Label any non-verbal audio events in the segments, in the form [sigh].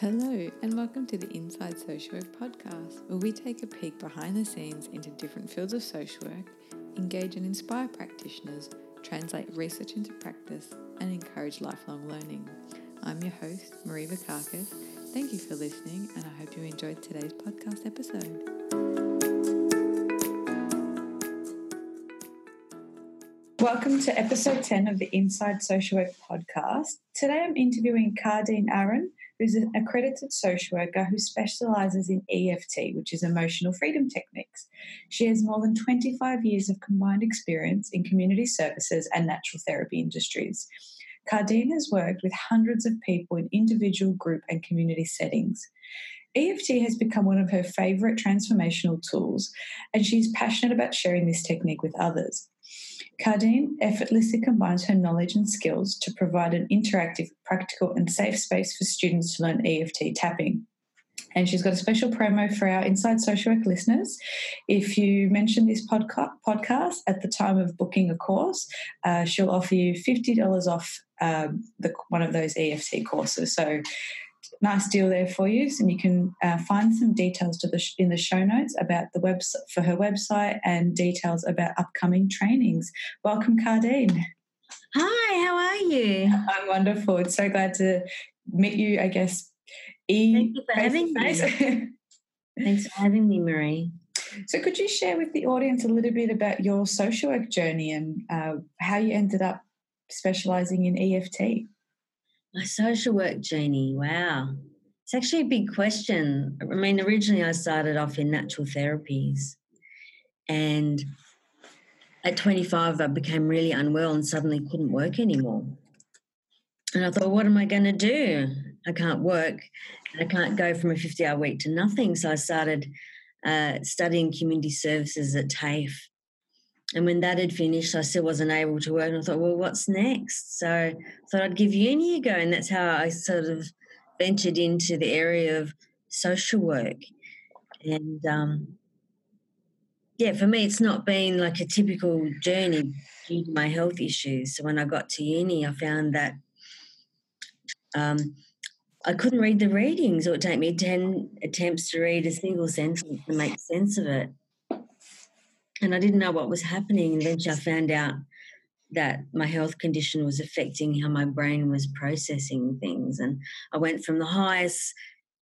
Hello, and welcome to the Inside Social Work podcast, where we take a peek behind the scenes into different fields of social work, engage and inspire practitioners, translate research into practice, and encourage lifelong learning. I'm your host, Marie Vakakis. Thank you for listening, and I hope you enjoyed today's podcast episode. Welcome to episode 10 of the Inside Social Work podcast. Today I'm interviewing Khadine Aharon, who's an accredited social worker who specializes in EFT, which is emotional freedom techniques. She has more than 25 years of combined experience in community services and natural therapy industries. Khadine has worked with hundreds of people in individual, group, and community settings. EFT has become one of her favorite transformational tools, and she's passionate about sharing this technique with others. Khadine effortlessly combines her knowledge and skills to provide an interactive, practical, and safe space for students to learn EFT tapping. And she's got a special promo for our Inside Social Work listeners. If you mention this podca- podcast at the time of booking a course, uh, she'll offer you $50 off um, the, one of those EFT courses. So nice deal there for you. And you can uh, find some details to the sh- in the show notes about the website for her website and details about upcoming trainings. Welcome, Khadine. Hi, how are you? I'm wonderful. It's so glad to meet you. I guess. E- Thank you for having me. [laughs] Thanks for having me, Marie. So, could you share with the audience a little bit about your social work journey and uh, how you ended up specializing in EFT? My social work journey, wow. It's actually a big question. I mean, originally I started off in natural therapies, and at 25, I became really unwell and suddenly couldn't work anymore. And I thought, what am I going to do? I can't work. I can't go from a 50 hour week to nothing. So I started uh, studying community services at TAFE and when that had finished, I still wasn't able to work. And I thought, well, what's next? So I thought I'd give uni a go. And that's how I sort of ventured into the area of social work. And um, yeah, for me, it's not been like a typical journey due to my health issues. So when I got to uni, I found that um, I couldn't read the readings. It would take me 10 attempts to read a single sentence to make sense of it and I didn't know what was happening. And eventually I found out that my health condition was affecting how my brain was processing things. And I went from the highest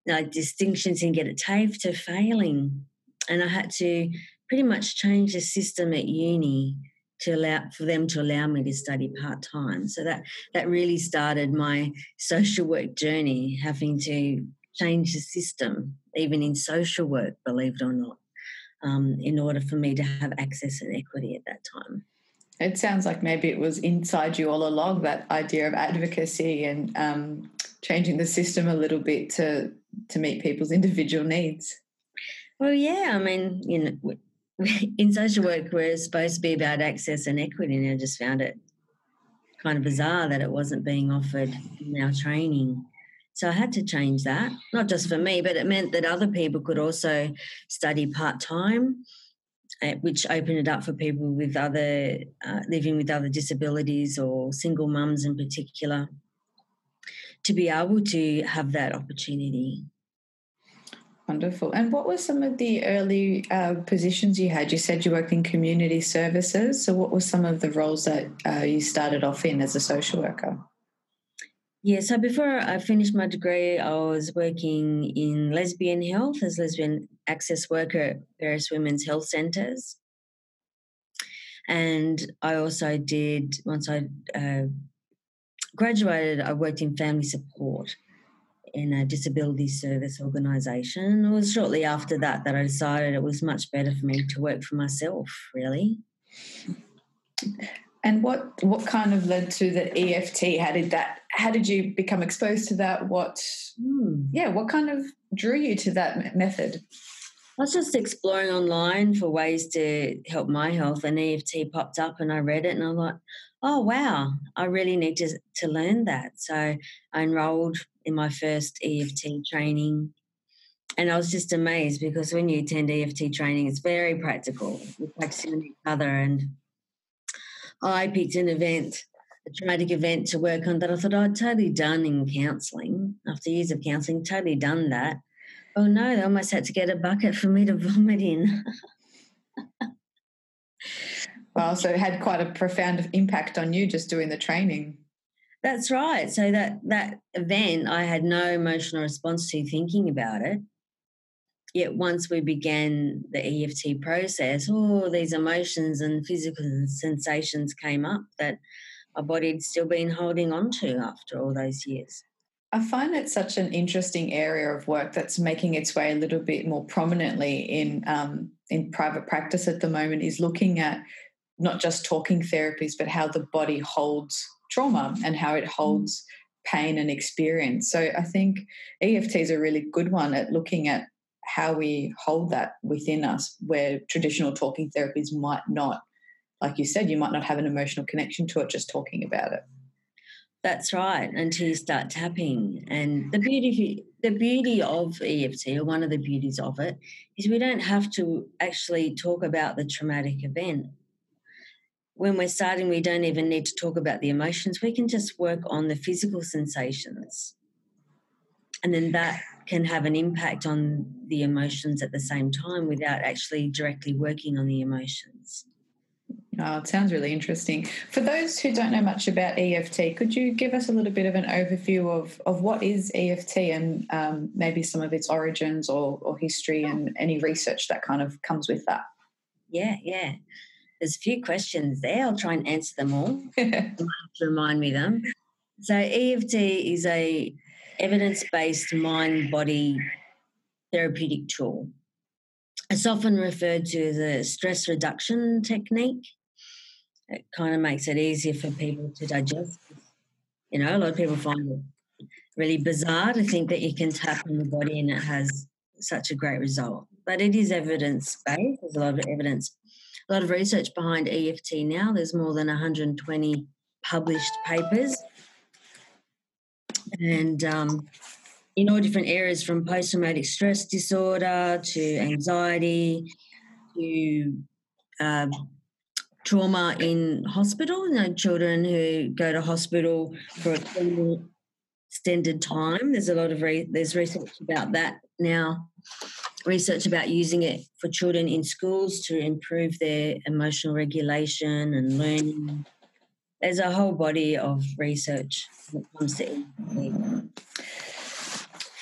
like, distinctions in get a TAFE to failing. And I had to pretty much change the system at uni to allow for them to allow me to study part time. So that that really started my social work journey, having to change the system, even in social work, believe it or not um, in order for me to have access and equity at that time. It sounds like maybe it was inside you all along that idea of advocacy and um, changing the system a little bit to to meet people's individual needs. Well, yeah, I mean, you know, [laughs] in social work, we're supposed to be about access and equity, and I just found it kind of bizarre that it wasn't being offered in our training. So I had to change that, not just for me, but it meant that other people could also study part time, eh, which opened it up for people with other uh, living with other disabilities or single mums in particular to be able to have that opportunity. Wonderful. And what were some of the early uh, positions you had? You said you worked in community services. So, what were some of the roles that uh, you started off in as a social worker? Yeah, so before I finished my degree, I was working in lesbian health as lesbian access worker at various women's health centres. And I also did, once I uh, graduated, I worked in family support in a disability service organisation. It was shortly after that that I decided it was much better for me to work for myself, really. And what what kind of led to the EFT? How did that? How did you become exposed to that? What? Hmm, yeah, what kind of drew you to that method? I was just exploring online for ways to help my health, and EFT popped up, and I read it, and I thought, oh wow, I really need to to learn that. So I enrolled in my first EFT training, and I was just amazed because when you attend EFT training, it's very practical. You're practicing with each other and I picked an event a traumatic event to work on that I thought I'd totally done in counselling after years of counselling, totally done that. Oh no, they almost had to get a bucket for me to vomit in. [laughs] Well, so it had quite a profound impact on you just doing the training. That's right. So that that event, I had no emotional response to thinking about it. Yet once we began the EFT process, all these emotions and physical sensations came up that our body had still been holding on to after all those years. I find it such an interesting area of work that's making its way a little bit more prominently in um, in private practice at the moment. Is looking at not just talking therapies, but how the body holds trauma and how it holds pain and experience. So I think EFT is a really good one at looking at how we hold that within us, where traditional talking therapies might not. Like you said, you might not have an emotional connection to it just talking about it. That's right, until you start tapping. And the beauty the beauty of EFT, or one of the beauties of it, is we don't have to actually talk about the traumatic event when we're starting, we don't even need to talk about the emotions. We can just work on the physical sensations. And then that can have an impact on the emotions at the same time without actually directly working on the emotions. Oh, it sounds really interesting. For those who don't know much about EFT, could you give us a little bit of an overview of, of what is EFT and um, maybe some of its origins or, or history and any research that kind of comes with that? Yeah, yeah. There's a few questions there. I'll try and answer them all. [laughs] to remind me them. So EFT is a evidence-based mind-body therapeutic tool. It's often referred to as a stress reduction technique. It kind of makes it easier for people to digest. You know, a lot of people find it really bizarre to think that you can tap on the body and it has such a great result. But it is evidence based. There's a lot of evidence a lot of research behind EFT now. There's more than 120 published papers. And um, in all different areas from post traumatic stress disorder to anxiety to uh, trauma in hospital. You know, children who go to hospital for a extended time. There's a lot of re- there's research about that now research about using it for children in schools to improve their emotional regulation and learning. There's a whole body of research when it comes to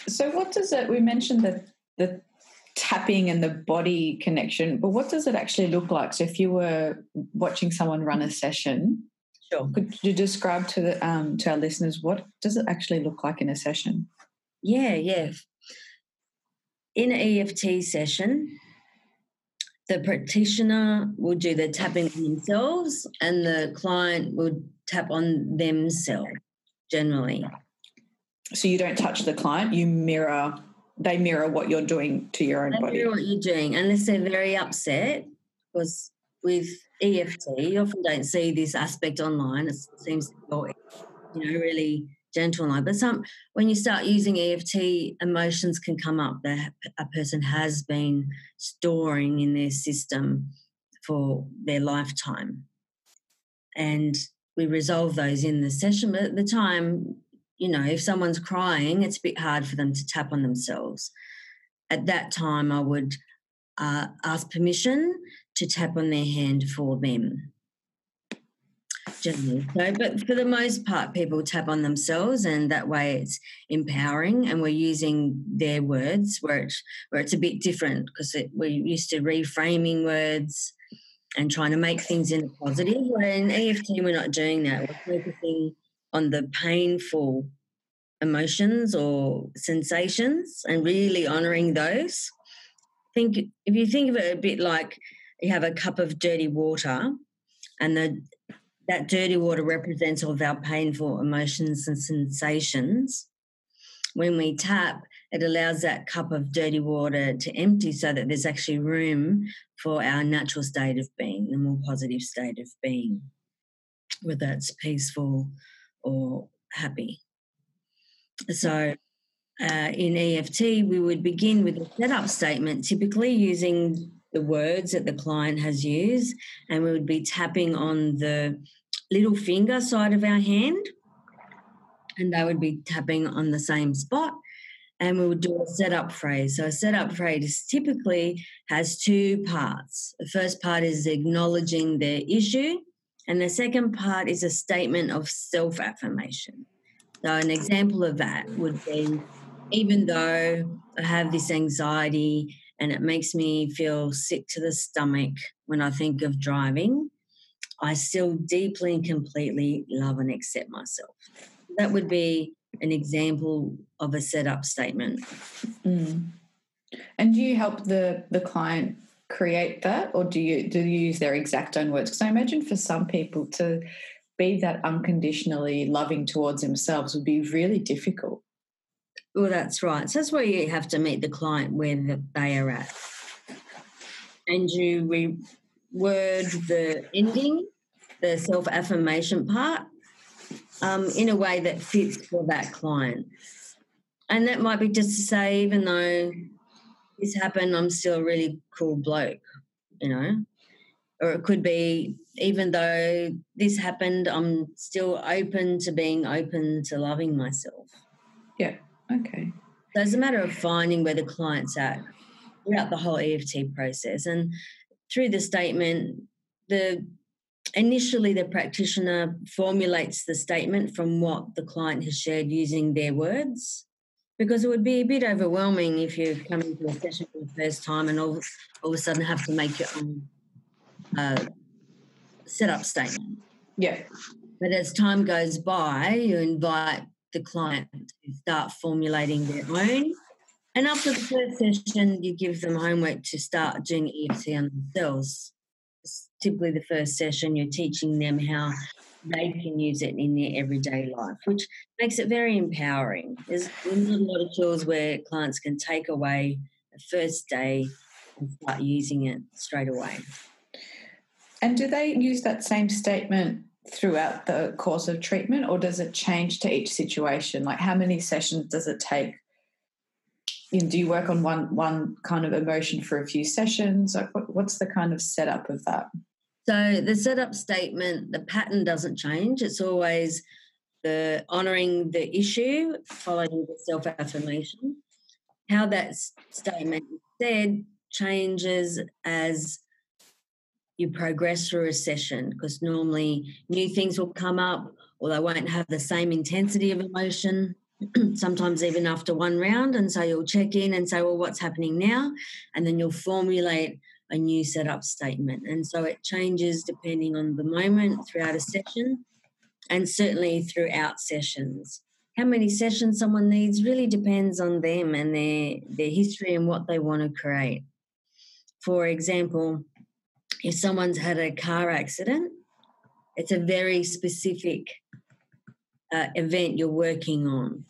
So, what does it? We mentioned the the tapping and the body connection, but what does it actually look like? So, if you were watching someone run a session, sure, could you describe to the um, to our listeners what does it actually look like in a session? Yeah, yeah in an EFT session, the practitioner will do the tapping themselves and the client will tap on themselves generally. So you don't touch the client, you mirror, they mirror what you're doing to your own they body. Mirror what you're doing, unless they're very upset, because with EFT, you often don't see this aspect online. It seems you know, really gentle line. But some when you start using EFT, emotions can come up that a person has been storing in their system for their lifetime. And we resolve those in the session. But at the time, you know, if someone's crying, it's a bit hard for them to tap on themselves. At that time, I would uh, ask permission to tap on their hand for them generally. So, but for the most part, people tap on themselves, and that way it's empowering. And we're using their words where it's where it's a bit different because we're used to reframing words and trying to make things into positive. Where in EFT, we're not doing that. We're focusing on the painful emotions or sensations and really honoring those. Think if you think of it a bit like you have a cup of dirty water and the that dirty water represents all of our painful emotions and sensations. When we tap, it allows that cup of dirty water to empty so that there's actually room for our natural state of being, the more positive state of being, whether it's peaceful or happy. So, uh, in EFT, we would begin with a setup statement, typically using the words that the client has used, and we would be tapping on the little finger side of our hand, and they would be tapping on the same spot. And we would do a setup phrase. So, a setup phrase typically has two parts. The first part is acknowledging their issue, and the second part is a statement of self affirmation. So, an example of that would be even though I have this anxiety and it makes me feel sick to the stomach when I think of driving, I still deeply and completely love and accept myself. That would be an example of a setup statement. Mm. And do you help the the client create that, or do you do you use their exact own words? Because I imagine for some people to be that unconditionally loving towards themselves would be really difficult. Well, that's right. So that's where you have to meet the client where they are at, and you reword the ending, the self affirmation part, um, in a way that fits for that client. And that might be just to say, even though this happened, I'm still a really cool bloke, you know? Or it could be, even though this happened, I'm still open to being open to loving myself. Yeah. Okay. So it's a matter of finding where the client's at throughout the whole EFT process. And through the statement, the initially the practitioner formulates the statement from what the client has shared using their words because it would be a bit overwhelming if you're coming to a session for the first time and all, all of a sudden have to make your own uh, setup statement. Yeah. But as time goes by, you invite the client to start formulating their own. And after the first session, you give them homework to start doing EFT on themselves. It's typically, the first session, you're teaching them how they can use it in their everyday life, which makes it very empowering. There's a lot of tools where clients can take away the first day and start using it straight away. And do they use that same statement throughout the course of treatment, or does it change to each situation? Like, how many sessions does it take? You know, do you work on one one kind of emotion for a few sessions? Like, what, what's the kind of setup of that? So the setup statement, the pattern doesn't change. It's always the honoring the issue, following the self affirmation. How that statement is said changes as you progress through a session because normally new things will come up or they won't have the same intensity of emotion [clears throat] sometimes even after one round and so you'll check in and say well what's happening now? And then you'll formulate a new setup statement. And so it changes depending on the moment throughout a session and certainly throughout sessions. How many sessions someone needs really depends on them and their their history and what they want to create. For example if someone's had a car accident, it's a very specific uh, event you're working on.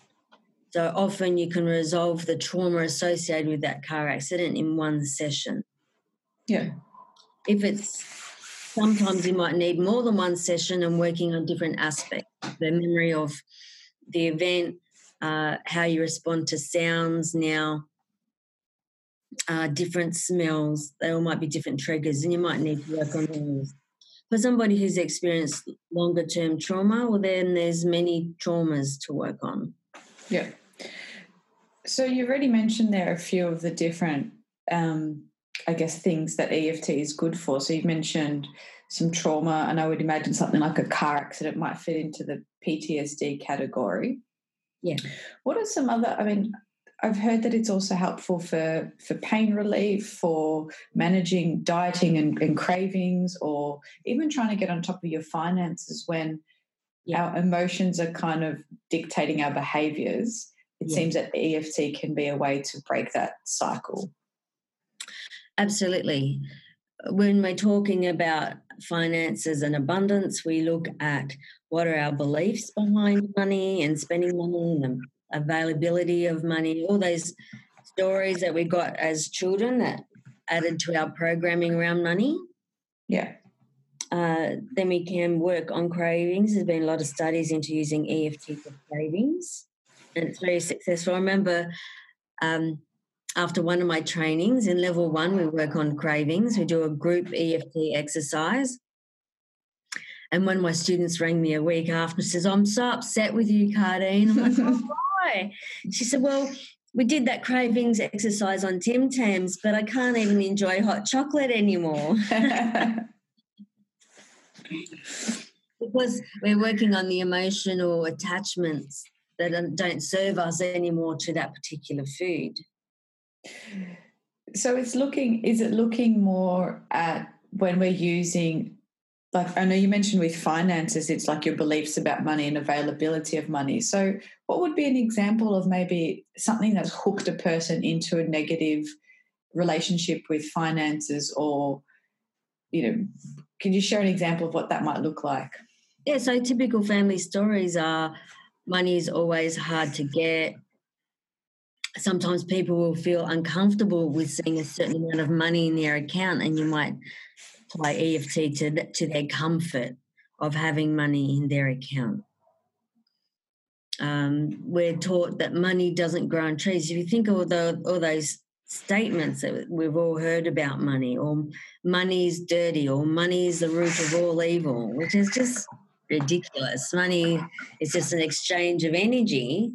So often you can resolve the trauma associated with that car accident in one session. Yeah. If it's sometimes you might need more than one session and working on different aspects the memory of the event, uh, how you respond to sounds now, uh, different smells. They all might be different triggers, and you might need to work on those. For somebody who's experienced longer term trauma, well, then there's many traumas to work on. Yeah. So you already mentioned there a few of the different, um, I guess, things that EFT is good for. So you've mentioned some trauma, and I would imagine something like a car accident might fit into the PTSD category. Yeah. What are some other? I mean, I've heard that it's also helpful for, for pain relief, for managing dieting and, and cravings, or even trying to get on top of your finances when yeah. our emotions are kind of dictating our behaviors. It yeah. seems that EFT can be a way to break that cycle. Absolutely. When we're talking about finances and abundance, we look at what are our beliefs behind money and spending money and availability of money, all those stories that we got as children that added to our programming around money. Yeah. Uh, then we can work on cravings. There's been a lot of studies into using EFT for cravings, and it's very successful. I remember um, after one of my trainings in level one, we work on cravings. We do a group EFT exercise. And one of my students rang me a week after and says, I'm so upset with you, Khadine. [laughs] I'm like, why? She said, Well, we did that cravings exercise on Tim Tams, but I can't even enjoy hot chocolate anymore. [laughs] because we're working on the emotional attachments that don't serve us anymore to that particular food. So it's looking, is it looking more at when we're using like I know you mentioned with finances, it's like your beliefs about money and availability of money. So, what would be an example of maybe something that's hooked a person into a negative relationship with finances, or you know, can you share an example of what that might look like? Yeah, so typical family stories are money is always hard to get. Sometimes people will feel uncomfortable with seeing a certain amount of money in their account, and you might apply EFT to, to their comfort of having money in their account. Um, we're taught that money doesn't grow on trees. If you think of all, the, all those statements that we've all heard about money, or money is dirty, or money is the root of all evil, which is just ridiculous. Money is just an exchange of energy.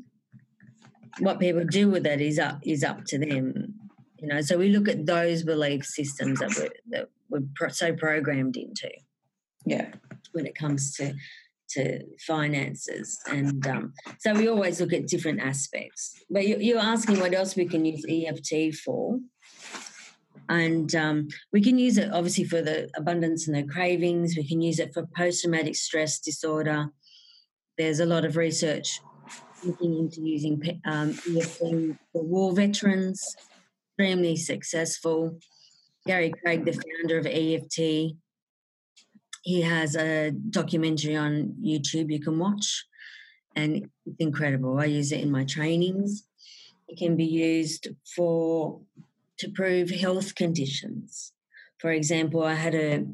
What people do with it is up is up to them. You know, so we look at those belief systems that we're, that we're pro- so programmed into. Yeah. When it comes to to finances, and um, so we always look at different aspects. But you, you're asking what else we can use EFT for, and um, we can use it obviously for the abundance and the cravings. We can use it for post traumatic stress disorder. There's a lot of research looking into using um, EFT for war veterans, extremely successful. Gary Craig, the founder of EFT, he has a documentary on YouTube you can watch, and it's incredible. I use it in my trainings. It can be used for to prove health conditions. For example, I had a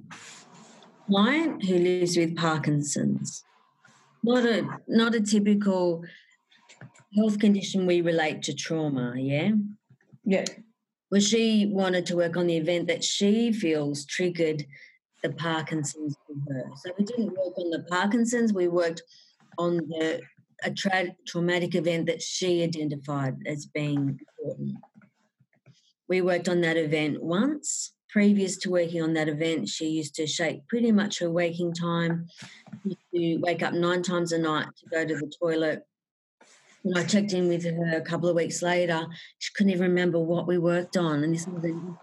client who lives with Parkinson's. Not a not a typical health condition we relate to trauma, yeah? Yeah where she wanted to work on the event that she feels triggered the Parkinson's for her. So we didn't work on the Parkinson's, we worked on the a tra- traumatic event that she identified as being important. We worked on that event once. Previous to working on that event, she used to shake pretty much her waking time. She used to wake up nine times a night to go to the toilet when I checked in with her a couple of weeks later, she couldn't even remember what we worked on. And this was an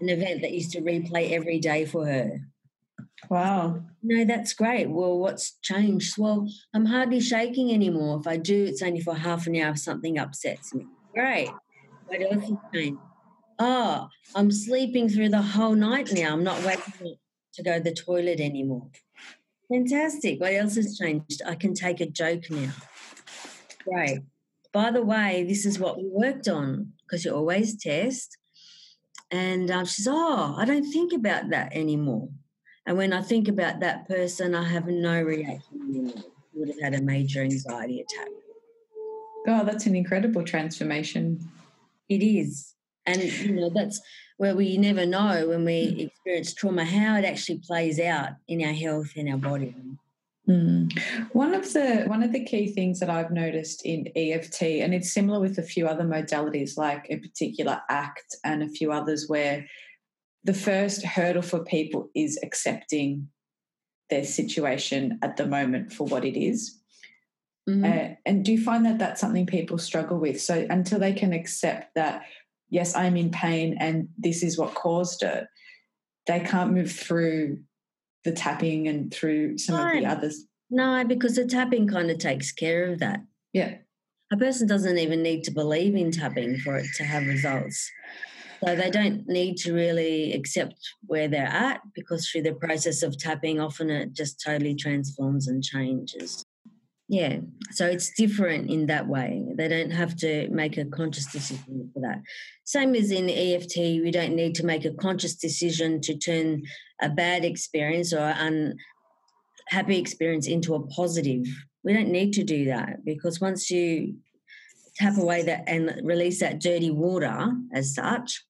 event that used to replay every day for her. Wow. No, that's great. Well, what's changed? Well, I'm hardly shaking anymore. If I do, it's only for half an hour if something upsets me. Great. What else has changed? Oh, I'm sleeping through the whole night now. I'm not waking up to go to the toilet anymore. Fantastic. What else has changed? I can take a joke now great. By the way, this is what we worked on because you always test. And um, she says, Oh, I don't think about that anymore. And when I think about that person, I have no reaction anymore. would have had a major anxiety attack. Oh, that's an incredible transformation. It is. And, you know, that's where we never know when we mm. experience trauma how it actually plays out in our health, in our body. Mm. One of the one of the key things that I've noticed in EFT, and it's similar with a few other modalities, like in particular ACT and a few others, where the first hurdle for people is accepting their situation at the moment for what it is. Mm-hmm. Uh, and do you find that that's something people struggle with? So until they can accept that, yes, I'm in pain and this is what caused it, they can't move through the tapping and through some no, of the others? No, because the tapping kind of takes care of that. Yeah. A person doesn't even need to believe in tapping for it to have results. So they don't need to really accept where they're at because through the process of tapping, often it just totally transforms and changes. Yeah, so it's different in that way. They don't have to make a conscious decision for that. Same as in EFT, we don't need to make a conscious decision to turn a bad experience or an unhappy experience into a positive. We don't need to do that because once you tap away that and release that dirty water as such,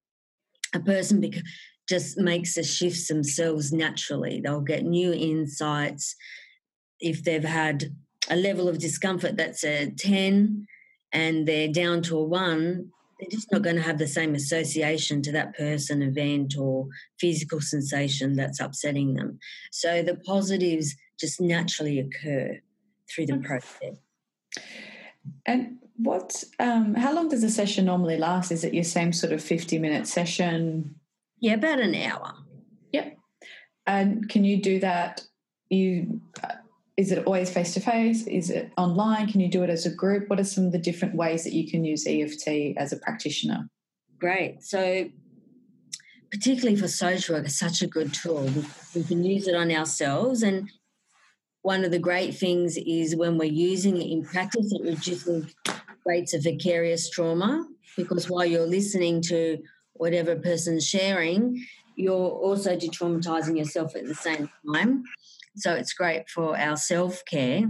a person bec- just makes the shifts themselves naturally. They'll get new insights. If they've had a level of discomfort that's a 10 and they're down to a one, they're just not going to have the same association to that person, event, or physical sensation that's upsetting them. So the positives just naturally occur through the process. And what? Um, how long does a session normally last? Is it your same sort of fifty-minute session? Yeah, about an hour. Yep. And can you do that? You uh, is it always face to face? Is it online? Can you do it as a group? What are some of the different ways that you can use EFT as a practitioner? Great. So, particularly for social work, it's such a good tool. We can use it on ourselves. And one of the great things is when we're using it in practice, it reduces rates of vicarious trauma because while you're listening to whatever person's sharing, you're also de traumatizing yourself at the same time. So it's great for our self care.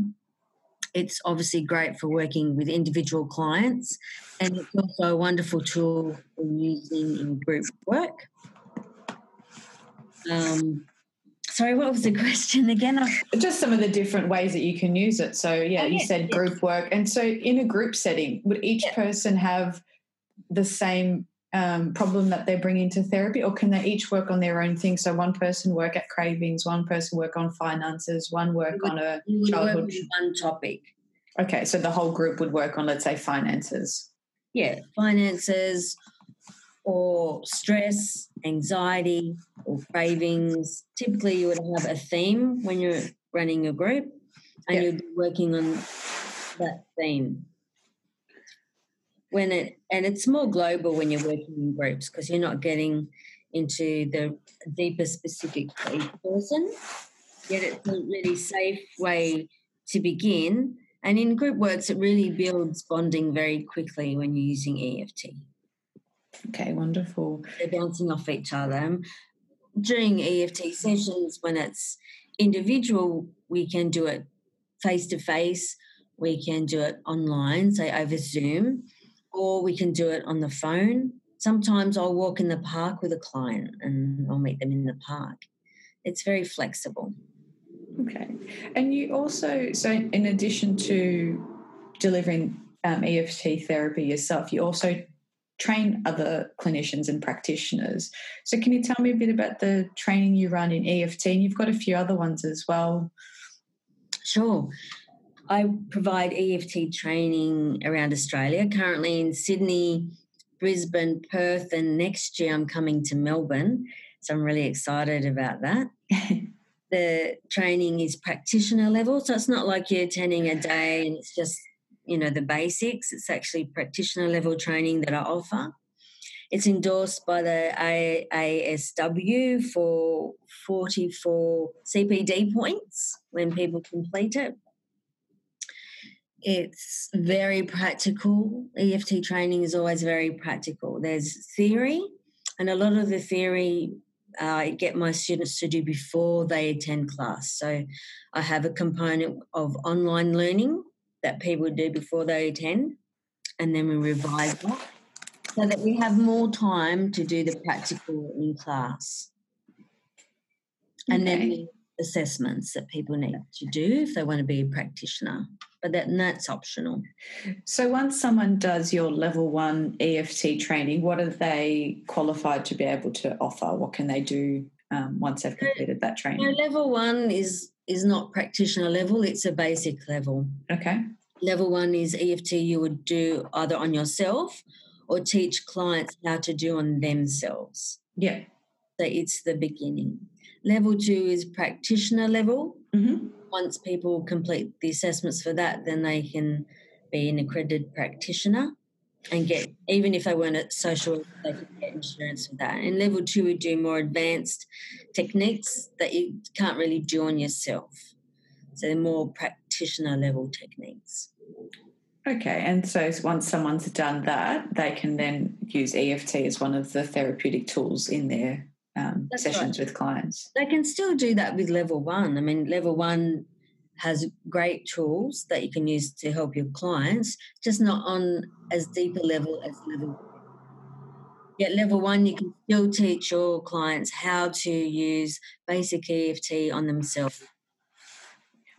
It's obviously great for working with individual clients, and it's also a wonderful tool for using in group work. Um, sorry, what was the [laughs] question again? Just some of the different ways that you can use it. So, yeah, oh, you said group work. And so, in a group setting, would each person have the same um, problem that they're bringing to therapy, or can they each work on their own thing? So one person work at cravings, one person work on finances, one work would, on a childhood one topic. Okay, so the whole group would work on, let's say, finances. Yeah, finances, or stress, anxiety, or cravings. Typically, you would have a theme when you're running a group, and you'd be working on that theme when it and it's more global when you're working in groups because you're not getting into the deeper specific person. Yet it's a really safe way to begin. And in group works, it really builds bonding very quickly when you're using EFT. Okay, wonderful. They're bouncing off each other. During EFT sessions, when it's individual, we can do it face to face. We can do it online, say over Zoom or we can do it on the phone. Sometimes I'll walk in the park with a client and I'll meet them in the park. It's very flexible. Okay. And you also, so in addition to delivering um, EFT therapy yourself, you also train other clinicians and practitioners. So, can you tell me a bit about the training you run in EFT? And you've got a few other ones as well. Sure. I provide EFT training around Australia, currently in Sydney, Brisbane, Perth, and next year I'm coming to Melbourne. So I'm really excited about that. [laughs] the training is practitioner level, so it's not like you're attending a day and it's just, you know, the basics. It's actually practitioner level training that I offer. It's endorsed by the AASW for 44 CPD points when people complete it. It's very practical. EFT training is always very practical. There's theory, and a lot of the theory uh, I get my students to do before they attend class. So I have a component of online learning that people do before they attend, and then we revise that so that we have more time to do the practical in class. And then the assessments that people need to do if they want to be a practitioner but that, that's optional. So once someone does your level one EFT training, what are they qualified to be able to offer? What can they do um, once they've completed that training? So level one is is not practitioner level; it's a basic level. Okay. Level one is EFT you would do either on yourself or teach clients how to do on themselves. Yeah. So it's the beginning. Level two is practitioner level. Mm-hmm. Once people complete the assessments for that, then they can be an accredited practitioner and get even if they weren't at social they could get insurance for that. And level two would do more advanced techniques that you can't really do on yourself. So they're more practitioner level techniques. Okay and so once someone's done that they can then use eft as one of the therapeutic tools in their um, sessions right. with clients. They can still do that with level one. I mean, level one has great tools that you can use to help your clients, just not on as deep a level as level. Yet level one, you can still teach your clients how to use basic EFT on themselves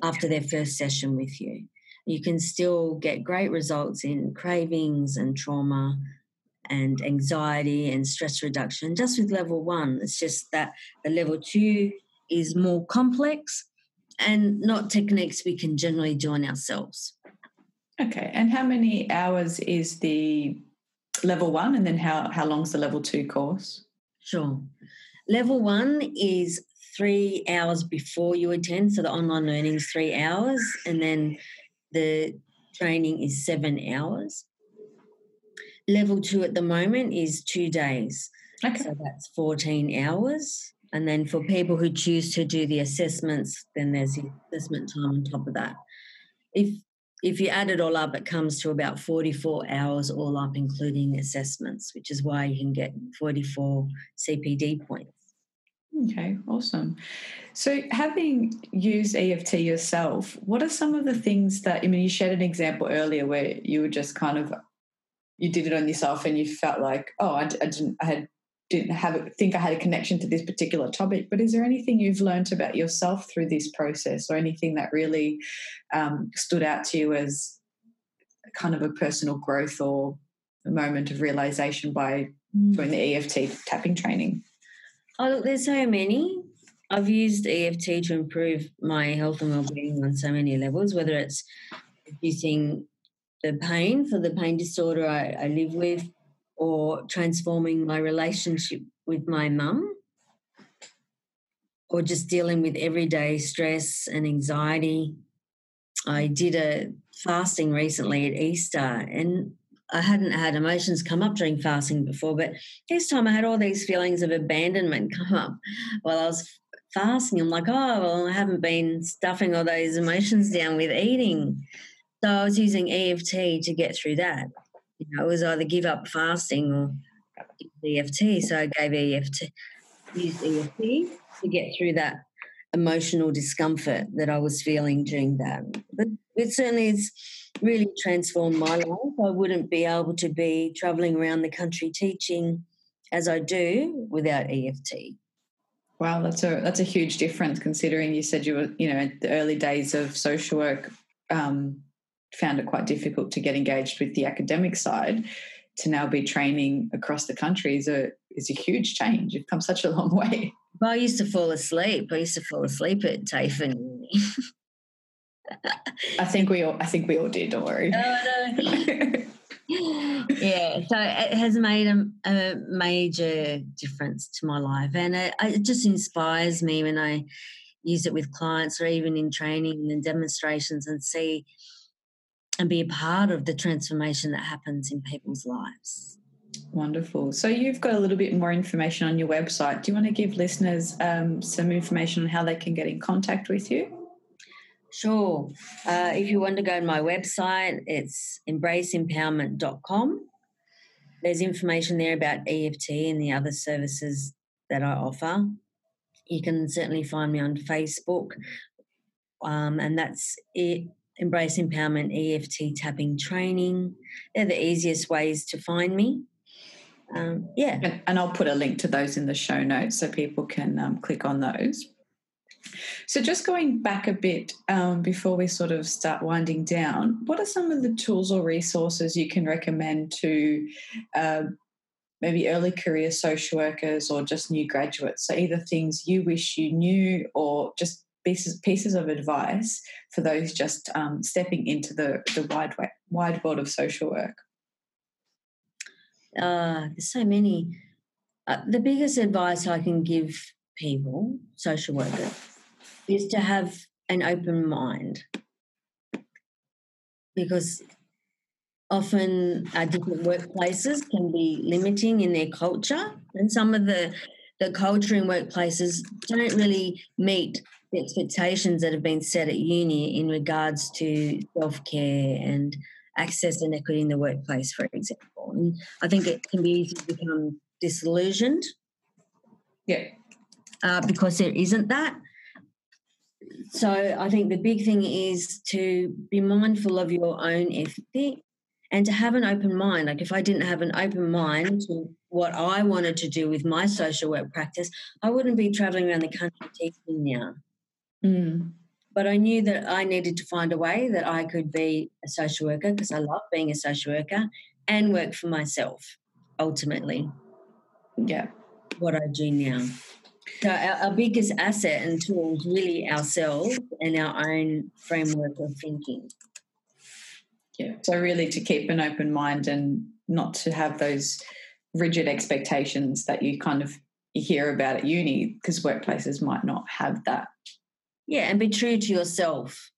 after their first session with you. You can still get great results in cravings and trauma and anxiety and stress reduction just with level one. It's just that the level two is more complex and not techniques we can generally do on ourselves. Okay. And how many hours is the level one? And then how, how long is the level two course? Sure. Level one is three hours before you attend. So the online learning is three hours. And then the training is seven hours. Level two at the moment is two days. Okay. So that's 14 hours. And then for people who choose to do the assessments, then there's the assessment time on top of that. If if you add it all up, it comes to about 44 hours all up, including assessments, which is why you can get 44 CPD points. Okay, awesome. So, having used EFT yourself, what are some of the things that I mean? You shared an example earlier where you were just kind of you did it on yourself and you felt like, oh, I, I didn't, I had didn't have think I had a connection to this particular topic. But is there anything you've learned about yourself through this process, or anything that really um, stood out to you as kind of a personal growth or a moment of realization by mm. doing the EFT tapping training? Oh, look, there's so many. I've used EFT to improve my health and well-being on so many levels, whether it's reducing the pain for the pain disorder I, I live with, or transforming my relationship with my mum or just dealing with everyday stress and anxiety. I did a fasting recently at Easter and I hadn't had emotions come up during fasting before, but this time I had all these feelings of abandonment [laughs] come up while I was fasting. I'm like, oh, well, I haven't been stuffing all those emotions down with eating. So I was using EFT to get through that you know, it was either give up fasting or EFT. So I gave EFT, used EFT to get through that emotional discomfort that I was feeling during that. But it certainly has really transformed my life. I wouldn't be able to be traveling around the country teaching as I do without EFT. Wow, that's a that's a huge difference considering you said you were, you know, the early days of social work, um, found it quite difficult to get engaged with the academic side to now be training across the country is a is a huge change. You've come such a long [laughs] way. Well, I used to fall asleep. I used to fall asleep at TAFE and I think we all I think we all did, don't worry. Oh, no. [laughs] yeah, so it has made a, a, major difference to my life, and it, it just inspires me when I use it with clients or even in training and demonstrations and see and be a part of the transformation that happens in people's lives. Wonderful. So you've got a little bit more information on your website. Do you want to give listeners um, some information on how they can get in contact with you? Sure. Uh, if you want to go to my website, it's embraceempowerment.com. There's information there about EFT and the other services that I offer. You can certainly find me on Facebook, um, and that's it Embrace Empowerment EFT tapping training. They're the easiest ways to find me. Um, yeah. And, I'll put a link to those in the show notes so people can um, click on those. So, just going back a bit um, before we sort of start winding down, what are some of the tools or resources you can recommend to uh, maybe early career social workers or just new graduates? So, either things you wish you knew or just pieces pieces of advice for those just um, stepping into the the wide wide world of social work? Uh, there's so many. Uh, the biggest advice I can give people, social workers, is to have an open mind because often uh, different workplaces can be limiting in their culture, and some of the the culture in workplaces don't really meet expectations that have been set at uni in regards to self care and access and equity in the workplace, for example. And I think it can be easy to become disillusioned. Yeah. Uh, because there isn't that. So I think the big thing is to be mindful of your own ethic and to have an open mind. Like if I didn't have an open mind to what I wanted to do with my social work practice, I wouldn't be traveling around the country teaching now. Mm. But I knew that I needed to find a way that I could be a social worker because I love being a social worker and work for myself ultimately. Yeah. What I do now. So our, our biggest asset and tool is really ourselves and our own framework of thinking. Yeah. So really to keep an open mind and not to have those rigid expectations that you kind of hear about at uni because workplaces might not have that. Yeah, and be true to yourself.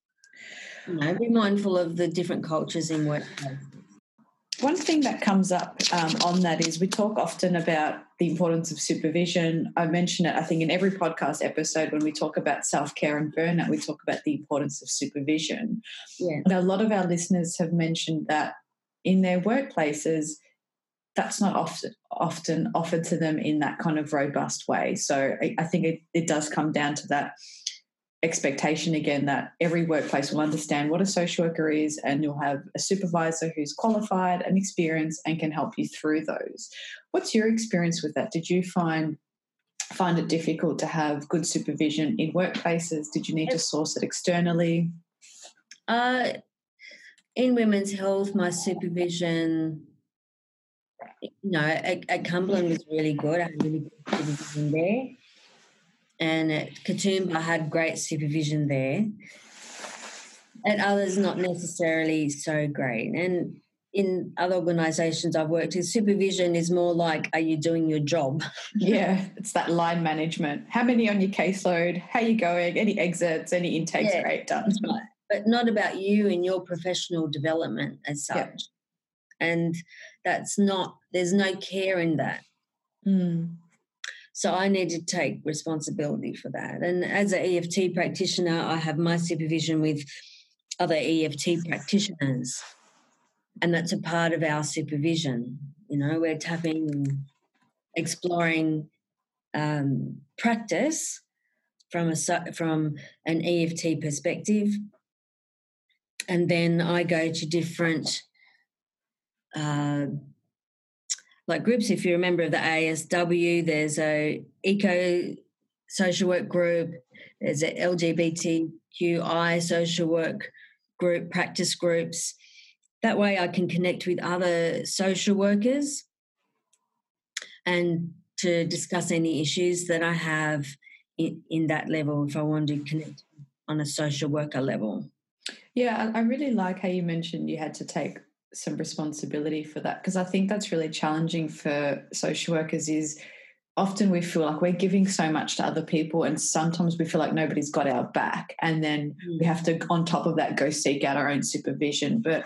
You know, be mindful of the different cultures in workplaces. One thing that comes up um, on that is we talk often about the importance of supervision. I mention it, I think, in every podcast episode when we talk about self care and burnout, we talk about the importance of supervision. Yeah. And a lot of our listeners have mentioned that in their workplaces, that's not often often offered to them in that kind of robust way. So I, I think it, it does come down to that expectation again that every workplace will understand what a social worker is and you'll have a supervisor who's qualified and experienced and can help you through those. What's your experience with that? Did you find find it difficult to have good supervision in workplaces? Did you need to source it externally? Uh, in women's health my supervision you know at, at cumberland was really good. I had really good supervision there and at Katoomba had great supervision there. At others, not necessarily so great. And in other organisations I've worked in, supervision is more like, are you doing your job? [laughs] Yeah, it's that line management. How many on your caseload? How you going? Any exits? Any intakes? Yeah, Great, done. Right. But not about you and your professional development as such. Yeah. And that's not, there's no care in that. Mm. So I need to take responsibility for that. And as an EFT practitioner, I have my supervision with other EFT practitioners. And that's a part of our supervision. You know, we're tapping exploring um, practice from a from an EFT perspective, and then I go to different uh, like groups. If you're a member of the ASW, there's a eco social work group, there's a LGBTQI social work group, practice groups. That way I can connect with other social workers and to discuss any issues that I have in, in that level if I want to connect on a social worker level. Yeah, I really like how you mentioned you had to take some responsibility for that because I think that's really challenging for social workers is often we feel like we're giving so much to other people and sometimes we feel like nobody's got our back and then we have to on top of that go seek out our own supervision. But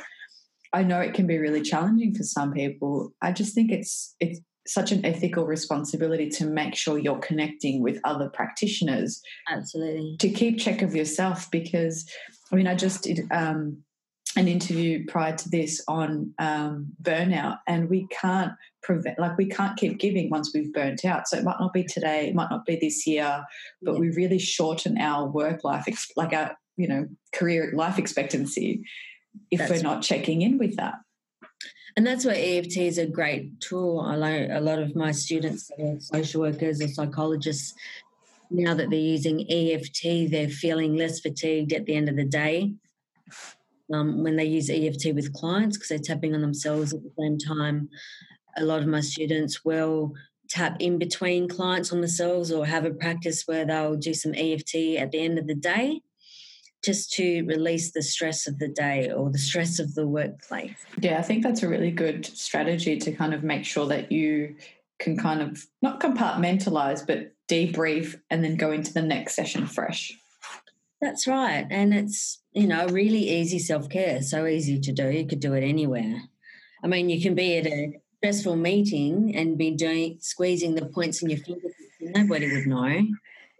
I know it can be really challenging for some people. I just think it's it's such an ethical responsibility to make sure you're connecting with other practitioners absolutely. to keep check of yourself because I mean I just did um, an interview prior to this on um, burnout, and we can't prevent, like, we can't keep giving once we've burnt out. So it might not be today, it might not be this year, but yeah. we really shorten our work life, like our, you know, career life expectancy if that's we're not checking in with that. And that's why EFT is a great tool. I know a lot of my students that are social workers or psychologists now that they're using EFT, they're feeling less fatigued at the end of the day um, when they use EFT with clients because they're tapping on themselves at the same time. A lot of my students will tap in between clients on themselves or have a practice where they'll do some EFT at the end of the day just to release the stress of the day or the stress of the workplace. Yeah, I think that's a really good strategy to kind of make sure that you can kind of not compartmentalize, but debrief and then go into the next session fresh. That's right. And it's, you know, really easy self care, so easy to do. You could do it anywhere. I mean, you can be at a stressful meeting and be doing squeezing the points in your fingers. nobody would know.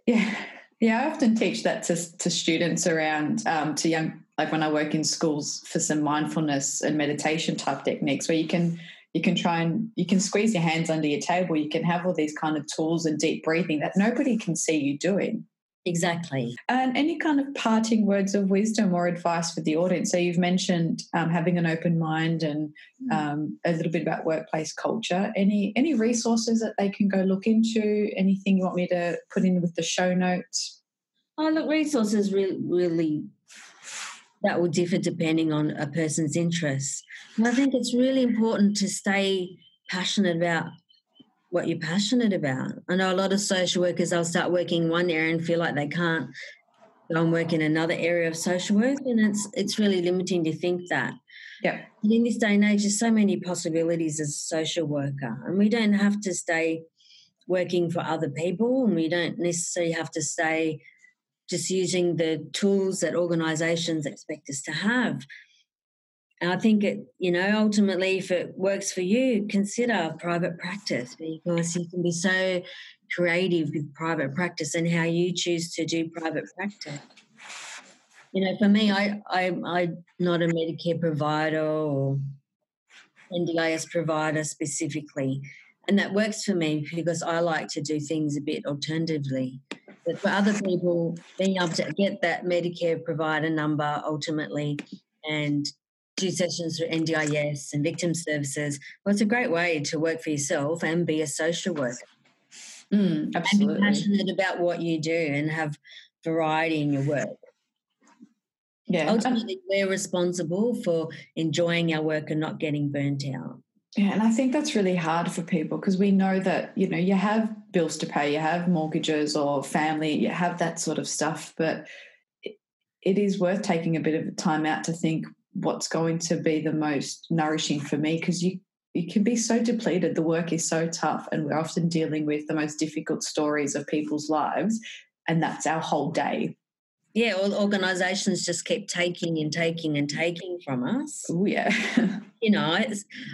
Yeah. Yeah, I often teach that to, to students around um, to young, like when I work in schools for some mindfulness and meditation type techniques where you can you can try and you can squeeze your hands under your table. You can have all these kind of tools and deep breathing that nobody can see you doing Exactly. And any kind of parting words of wisdom or advice for the audience? So you've mentioned um, having an open mind and mm. um, a little bit about workplace culture. Any any resources that they can go look into? Anything you want me to put in with the show notes? Oh, look, resources really, really that will differ depending on a person's interests. And I think it's really important to stay passionate about what you're passionate about. I know a lot of social workers, they'll start working one area and feel like they can't go and work in another area of social work. And it's it's really limiting to think that. Yeah. And in this day and age, there's so many possibilities as a social worker. And we don't have to stay working for other people and we don't necessarily have to stay just using the tools that organizations expect us to have. And I think it, you know, ultimately, if it works for you, consider private practice because you can be so creative with private practice and how you choose to do private practice. You know, for me, I, I I'm not a Medicare provider or NDIS provider specifically, and that works for me because I like to do things a bit alternatively. But for other people, being able to get that Medicare provider number ultimately and do sessions through NDIS and victim services. Well, it's a great way to work for yourself and be a social worker. Mm, absolutely. And be passionate about what you do and have variety in your work. Yeah. Ultimately, we're responsible for enjoying our work and not getting burnt out. Yeah, and I think that's really hard for people because we know that, you know, you have bills to pay, you have mortgages or family, you have that sort of stuff, but it, it is worth taking a bit of time out to think, what's going to be the most nourishing for me because you you can be so depleted the work is so tough and we're often dealing with the most difficult stories of people's lives and that's our whole day. Yeah all organizations just keep taking and taking and taking from us. Oh yeah. [laughs] You know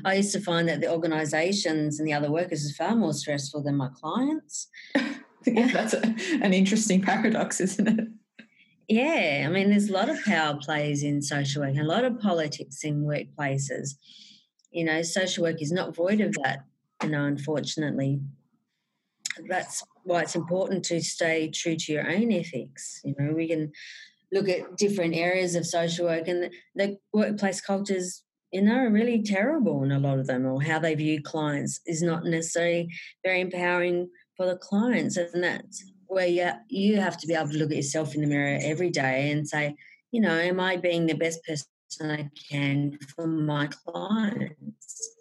i used to find that the organizations and the other workers is far more stressful than my clients. [laughs] Yeah, [laughs] that's a, an interesting paradox isn't it yeah, I mean, there's a lot of power plays in social work, and a lot of politics in workplaces. You know, social work is not void of that. You know, unfortunately, that's why it's important to stay true to your own ethics. You know, we can look at different areas of social work, and the, the workplace cultures, you know, are really terrible in a lot of them, or how they view clients is not necessarily very empowering for the clients, and that's where you, you have to be able to look at yourself in the mirror every day and say, you know, am I being the best person I can for my clients?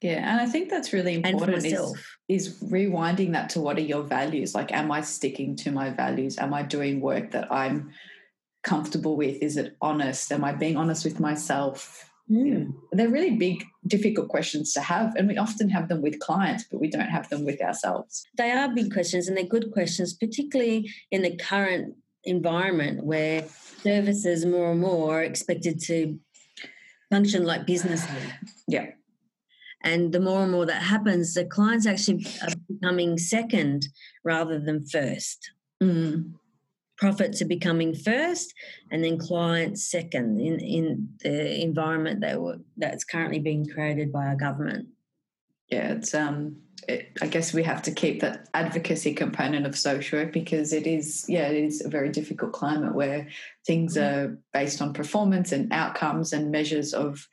Yeah, and I think that's really important is, is rewinding that to what are your values? Like, am I sticking to my values? Am I doing work that I'm comfortable with? Is it honest? Am I being honest with myself? Mm. They're really big, difficult questions to have, and we often have them with clients, but we don't have them with ourselves. They are big questions, and they're good questions, particularly in the current environment where services more and more are expected to function like businesses. Yeah. And the more and more that happens, the clients actually are becoming second rather than first. Mm profits are becoming first and then clients second in, in the environment that were, that's currently being created by our government. Yeah, it's um it, I guess we have to keep that advocacy component of social work because it is, yeah, it is a very difficult climate where things are based on performance and outcomes and measures of,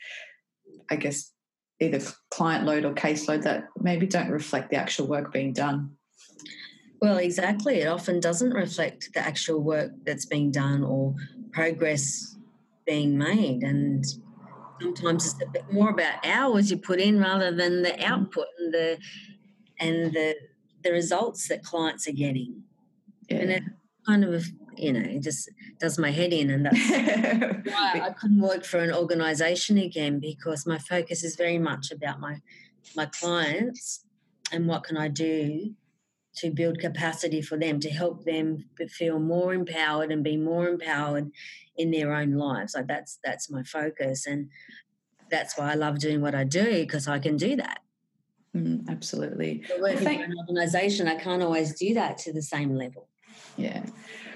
I guess, either client load or caseload that maybe don't reflect the actual work being done. Well, exactly. It often doesn't reflect the actual work that's being done or progress being made. And sometimes it's a bit more about hours you put in rather than the mm-hmm. output and the and the the results that clients are getting. Yeah. And it kind of you know, it just does my head in and that's [laughs] why I couldn't work for an organization again because my focus is very much about my my clients and what can I do to build capacity for them to help them feel more empowered and be more empowered in their own lives like that's that's my focus and that's why i love doing what i do because i can do that. Mm, absolutely. But working well, for an organization i can't always do that to the same level. Yeah.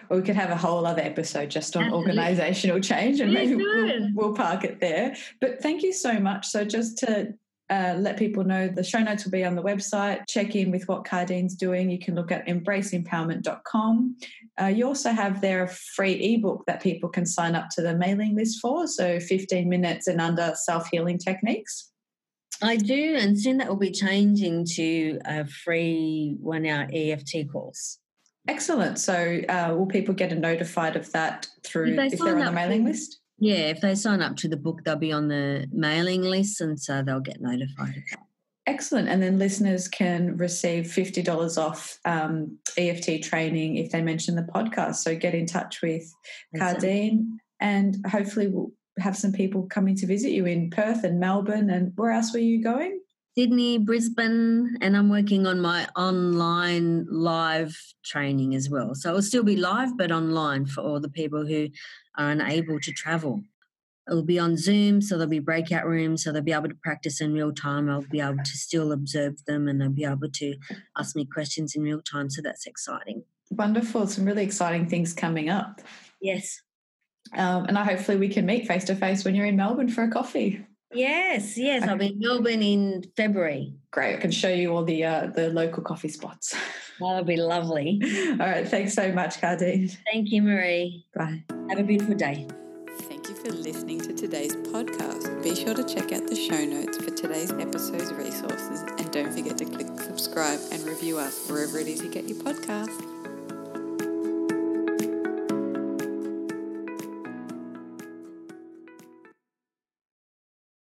Well, we could have a whole other episode just on organizational change and maybe we'll, we'll park it there. But thank you so much. So just to uh, let people know the show notes will be on the website. Check in with what Khadine's doing. You can look at embraceempowerment.com. Uh, you also have there a free ebook that people can sign up to the mailing list for. So 15 minutes and under self healing techniques. I do, and soon that will be changing to a free one hour EFT course. Excellent. So, uh, will people get notified of that through if, they if they're on the mailing list? Yeah, if they sign up to the book, they'll be on the mailing list, and so they'll get notified of that. Excellent. And then listeners can receive $50 off um, EFT training if they mention the podcast. So get in touch with Khadine and hopefully we'll have some people coming to visit you in Perth and Melbourne. And where else were you going? Sydney, Brisbane, and I'm working on my online live training as well. So it'll still be live, but online for all the people who are unable to travel. It'll be on Zoom, so there'll be breakout rooms, so they'll be able to practice in real time. I'll be able to still observe them and they'll be able to ask me questions in real time. So that's exciting. Wonderful. Some really exciting things coming up. Yes. Um, and I hopefully we can meet face to face when you're in Melbourne for a coffee. Yes, yes. I'll be in Melbourne in February. Great, I can show you all the uh, the local coffee spots. [laughs] That'll be lovely. all right, thanks so much, Khadine. Thank you, Marie. Bye. Have a beautiful day. Thank you for listening to today's podcast. Be sure to check out the show notes for today's episode's resources and don't forget to click subscribe and review us wherever it is you get your podcast.